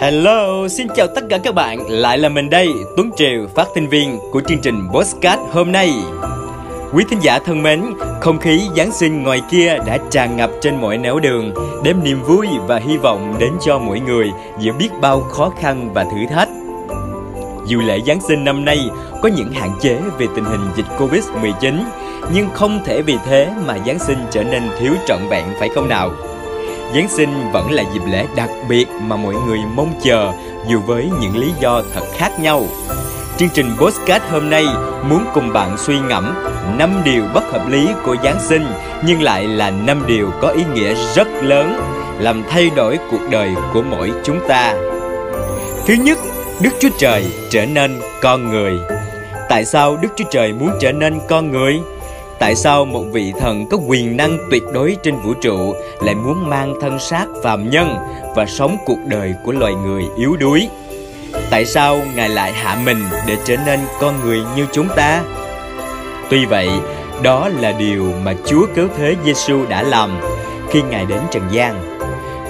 Hello, xin chào tất cả các bạn, lại là mình đây, Tuấn Triều, phát thanh viên của chương trình Postcard hôm nay. Quý thính giả thân mến, không khí Giáng sinh ngoài kia đã tràn ngập trên mọi nẻo đường, đem niềm vui và hy vọng đến cho mỗi người giữa biết bao khó khăn và thử thách. Dù lễ Giáng sinh năm nay có những hạn chế về tình hình dịch Covid-19, nhưng không thể vì thế mà Giáng sinh trở nên thiếu trọn vẹn phải không nào? Giáng sinh vẫn là dịp lễ đặc biệt mà mọi người mong chờ dù với những lý do thật khác nhau. Chương trình Postcard hôm nay muốn cùng bạn suy ngẫm 5 điều bất hợp lý của Giáng sinh nhưng lại là 5 điều có ý nghĩa rất lớn làm thay đổi cuộc đời của mỗi chúng ta. Thứ nhất, Đức Chúa Trời trở nên con người. Tại sao Đức Chúa Trời muốn trở nên con người? Tại sao một vị thần có quyền năng tuyệt đối trên vũ trụ lại muốn mang thân xác phàm nhân và sống cuộc đời của loài người yếu đuối? Tại sao Ngài lại hạ mình để trở nên con người như chúng ta? Tuy vậy, đó là điều mà Chúa cứu thế Giêsu đã làm khi Ngài đến trần gian.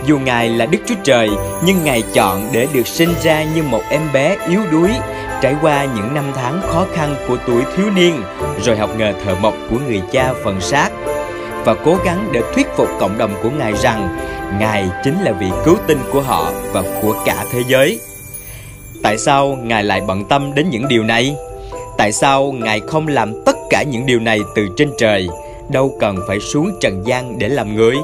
Dù Ngài là Đức Chúa Trời, nhưng Ngài chọn để được sinh ra như một em bé yếu đuối Trải qua những năm tháng khó khăn của tuổi thiếu niên, rồi học nghề thợ mộc của người cha phần xác và cố gắng để thuyết phục cộng đồng của Ngài rằng Ngài chính là vị cứu tinh của họ và của cả thế giới. Tại sao Ngài lại bận tâm đến những điều này? Tại sao Ngài không làm tất cả những điều này từ trên trời, đâu cần phải xuống trần gian để làm người?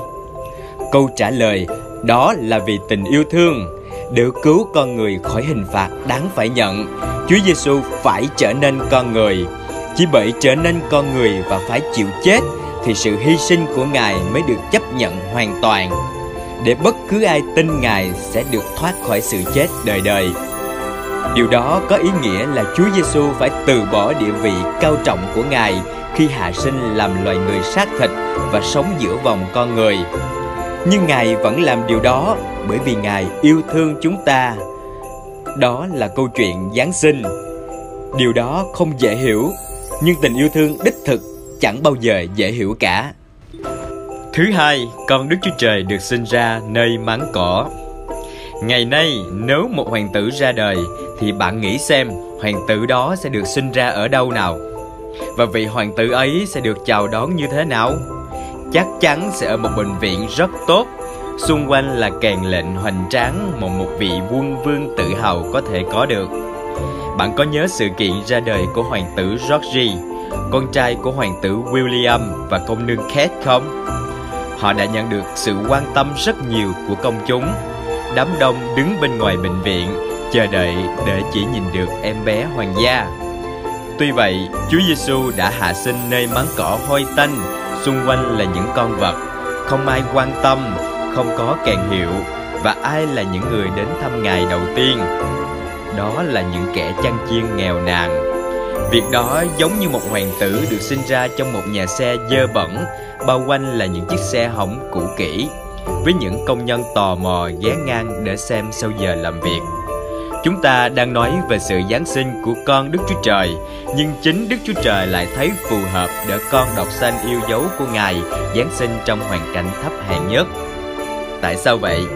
Câu trả lời đó là vì tình yêu thương để cứu con người khỏi hình phạt đáng phải nhận Chúa Giêsu phải trở nên con người. Chỉ bởi trở nên con người và phải chịu chết, thì sự hy sinh của Ngài mới được chấp nhận hoàn toàn. Để bất cứ ai tin Ngài sẽ được thoát khỏi sự chết đời đời. Điều đó có ý nghĩa là Chúa Giêsu phải từ bỏ địa vị cao trọng của Ngài khi hạ sinh làm loài người xác thịt và sống giữa vòng con người. Nhưng Ngài vẫn làm điều đó bởi vì Ngài yêu thương chúng ta đó là câu chuyện Giáng sinh. Điều đó không dễ hiểu, nhưng tình yêu thương đích thực chẳng bao giờ dễ hiểu cả. Thứ hai, con Đức Chúa Trời được sinh ra nơi máng cỏ. Ngày nay, nếu một hoàng tử ra đời thì bạn nghĩ xem hoàng tử đó sẽ được sinh ra ở đâu nào? Và vị hoàng tử ấy sẽ được chào đón như thế nào? Chắc chắn sẽ ở một bệnh viện rất tốt Xung quanh là kèn lệnh hoành tráng mà một vị quân vương tự hào có thể có được. Bạn có nhớ sự kiện ra đời của hoàng tử George, con trai của hoàng tử William và công nương Kate không? Họ đã nhận được sự quan tâm rất nhiều của công chúng. Đám đông đứng bên ngoài bệnh viện chờ đợi để chỉ nhìn được em bé hoàng gia. Tuy vậy, Chúa Giêsu đã hạ sinh nơi máng cỏ hôi tanh, xung quanh là những con vật, không ai quan tâm không có kèn hiệu và ai là những người đến thăm ngài đầu tiên? Đó là những kẻ chăn chiên nghèo nàn. Việc đó giống như một hoàng tử được sinh ra trong một nhà xe dơ bẩn, bao quanh là những chiếc xe hỏng cũ kỹ, với những công nhân tò mò ghé ngang để xem sau giờ làm việc. Chúng ta đang nói về sự Giáng sinh của con Đức Chúa Trời, Nhưng chính Đức Chúa Trời lại thấy phù hợp để con đọc sanh yêu dấu của Ngài Giáng sinh trong hoàn cảnh thấp hèn nhất. Tại sao vậy?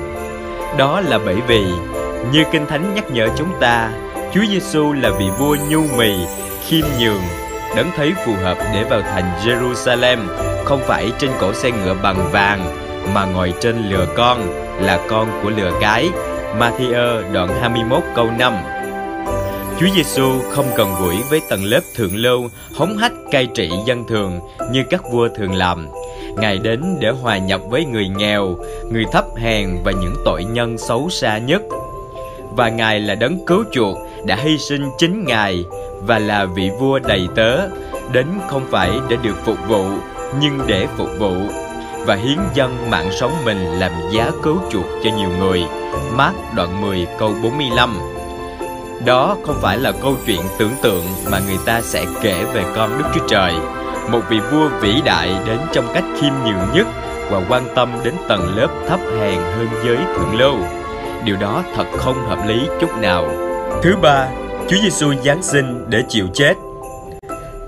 Đó là bởi vì như Kinh Thánh nhắc nhở chúng ta, Chúa Giêsu là vị vua nhu mì, khiêm nhường, đấng thấy phù hợp để vào thành Jerusalem, không phải trên cổ xe ngựa bằng vàng, mà ngồi trên lừa con, là con của lừa cái. Matthew đoạn 21 câu 5 Chúa Giêsu không gần gũi với tầng lớp thượng lưu, hống hách cai trị dân thường như các vua thường làm. Ngài đến để hòa nhập với người nghèo, người thấp hèn và những tội nhân xấu xa nhất. Và Ngài là đấng cứu chuộc đã hy sinh chính Ngài và là vị vua đầy tớ, đến không phải để được phục vụ nhưng để phục vụ và hiến dân mạng sống mình làm giá cứu chuộc cho nhiều người. Mát đoạn 10 câu 45 Đó không phải là câu chuyện tưởng tượng mà người ta sẽ kể về con Đức Chúa Trời một vị vua vĩ đại đến trong cách khiêm nhường nhất và quan tâm đến tầng lớp thấp hèn hơn giới thượng lưu. Điều đó thật không hợp lý chút nào. Thứ ba, Chúa Giêsu giáng sinh để chịu chết.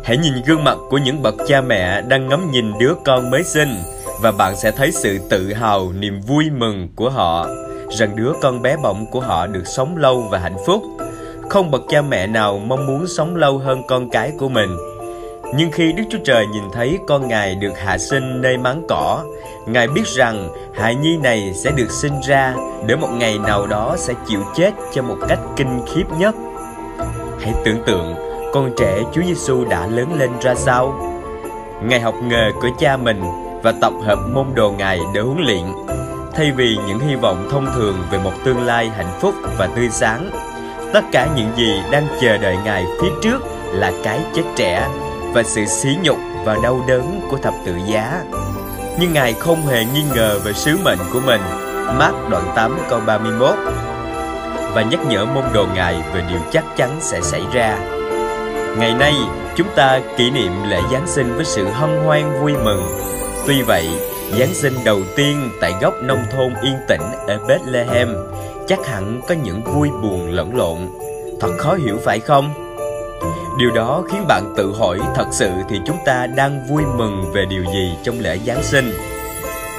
Hãy nhìn gương mặt của những bậc cha mẹ đang ngắm nhìn đứa con mới sinh và bạn sẽ thấy sự tự hào, niềm vui mừng của họ. rằng đứa con bé bỏng của họ được sống lâu và hạnh phúc. Không bậc cha mẹ nào mong muốn sống lâu hơn con cái của mình. Nhưng khi Đức Chúa Trời nhìn thấy con Ngài được hạ sinh nơi máng cỏ, Ngài biết rằng hài nhi này sẽ được sinh ra để một ngày nào đó sẽ chịu chết cho một cách kinh khiếp nhất. Hãy tưởng tượng con trẻ Chúa Giêsu đã lớn lên ra sao. Ngài học nghề của cha mình và tập hợp môn đồ Ngài để huấn luyện, thay vì những hy vọng thông thường về một tương lai hạnh phúc và tươi sáng. Tất cả những gì đang chờ đợi Ngài phía trước là cái chết trẻ và sự sỉ nhục và đau đớn của thập tự giá. Nhưng Ngài không hề nghi ngờ về sứ mệnh của mình. Mark đoạn 8 câu 31 và nhắc nhở môn đồ Ngài về điều chắc chắn sẽ xảy ra. Ngày nay, chúng ta kỷ niệm lễ Giáng sinh với sự hân hoan vui mừng. Tuy vậy, Giáng sinh đầu tiên tại góc nông thôn yên tĩnh ở Bethlehem chắc hẳn có những vui buồn lẫn lộn. Thật khó hiểu phải không? Điều đó khiến bạn tự hỏi thật sự thì chúng ta đang vui mừng về điều gì trong lễ Giáng sinh.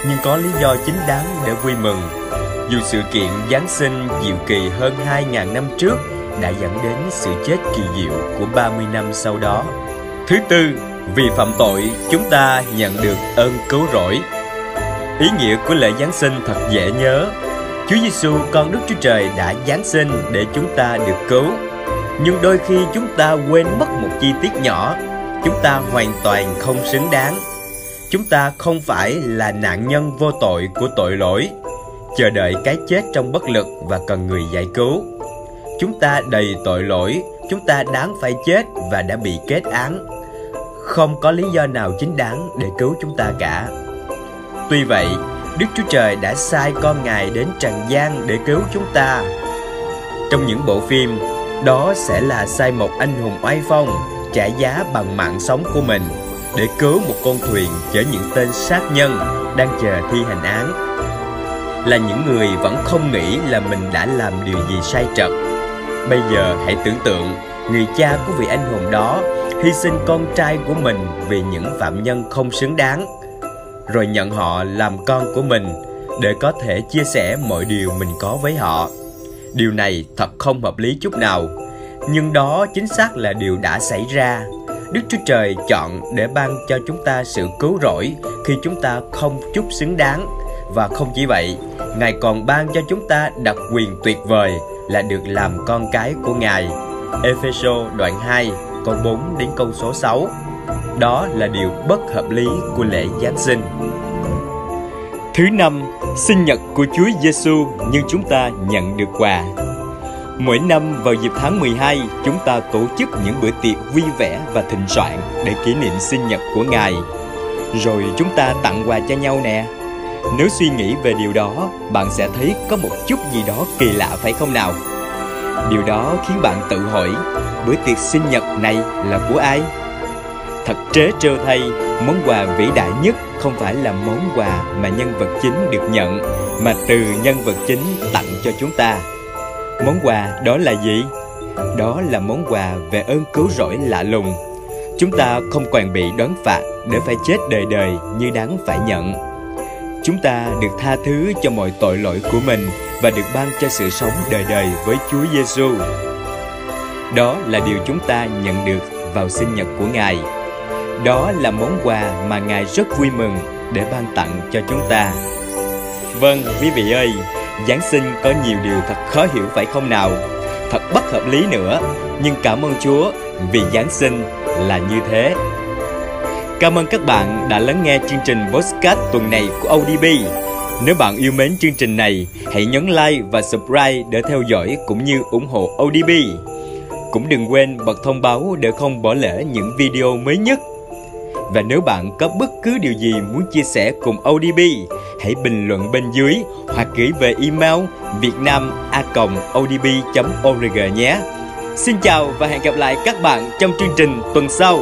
Nhưng có lý do chính đáng để vui mừng. Dù sự kiện Giáng sinh diệu kỳ hơn 2.000 năm trước đã dẫn đến sự chết kỳ diệu của 30 năm sau đó. Thứ tư, vì phạm tội chúng ta nhận được ơn cứu rỗi. Ý nghĩa của lễ Giáng sinh thật dễ nhớ. Chúa Giêsu con Đức Chúa Trời đã giáng sinh để chúng ta được cứu nhưng đôi khi chúng ta quên mất một chi tiết nhỏ. Chúng ta hoàn toàn không xứng đáng. Chúng ta không phải là nạn nhân vô tội của tội lỗi. Chờ đợi cái chết trong bất lực và cần người giải cứu. Chúng ta đầy tội lỗi, chúng ta đáng phải chết và đã bị kết án. Không có lý do nào chính đáng để cứu chúng ta cả. Tuy vậy, đức chúa trời đã sai con ngài đến trần gian để cứu chúng ta. Trong những bộ phim đó sẽ là sai một anh hùng oai phong, trả giá bằng mạng sống của mình, để cứu một con thuyền chở những tên sát nhân đang chờ thi hành án. Là những người vẫn không nghĩ là mình đã làm điều gì sai trật. Bây giờ hãy tưởng tượng, người cha của vị anh hùng đó hy sinh con trai của mình vì những phạm nhân không xứng đáng, rồi nhận họ làm con của mình để có thể chia sẻ mọi điều mình có với họ. Điều này thật không hợp lý chút nào Nhưng đó chính xác là điều đã xảy ra Đức Chúa Trời chọn để ban cho chúng ta sự cứu rỗi khi chúng ta không chút xứng đáng và không chỉ vậy, Ngài còn ban cho chúng ta đặc quyền tuyệt vời là được làm con cái của Ngài. Epheso đoạn 2 câu 4 đến câu số 6. Đó là điều bất hợp lý của lễ Giáng sinh. Thứ năm, sinh nhật của Chúa Giêsu nhưng chúng ta nhận được quà. Mỗi năm vào dịp tháng 12, chúng ta tổ chức những bữa tiệc vui vẻ và thịnh soạn để kỷ niệm sinh nhật của Ngài. Rồi chúng ta tặng quà cho nhau nè. Nếu suy nghĩ về điều đó, bạn sẽ thấy có một chút gì đó kỳ lạ phải không nào? Điều đó khiến bạn tự hỏi, bữa tiệc sinh nhật này là của ai? Thật trớ trêu thay, món quà vĩ đại nhất không phải là món quà mà nhân vật chính được nhận, mà từ nhân vật chính tặng cho chúng ta. Món quà đó là gì? Đó là món quà về ơn cứu rỗi lạ lùng. Chúng ta không còn bị đoán phạt để phải chết đời đời như đáng phải nhận. Chúng ta được tha thứ cho mọi tội lỗi của mình và được ban cho sự sống đời đời với Chúa Giêsu. Đó là điều chúng ta nhận được vào sinh nhật của Ngài. Đó là món quà mà Ngài rất vui mừng để ban tặng cho chúng ta. Vâng, quý vị ơi, Giáng sinh có nhiều điều thật khó hiểu phải không nào? Thật bất hợp lý nữa, nhưng cảm ơn Chúa vì Giáng sinh là như thế. Cảm ơn các bạn đã lắng nghe chương trình Postcard tuần này của ODB. Nếu bạn yêu mến chương trình này, hãy nhấn like và subscribe để theo dõi cũng như ủng hộ ODB. Cũng đừng quên bật thông báo để không bỏ lỡ những video mới nhất và nếu bạn có bất cứ điều gì muốn chia sẻ cùng ODB, hãy bình luận bên dưới hoặc gửi về email vietnam.odb.org nhé. Xin chào và hẹn gặp lại các bạn trong chương trình tuần sau.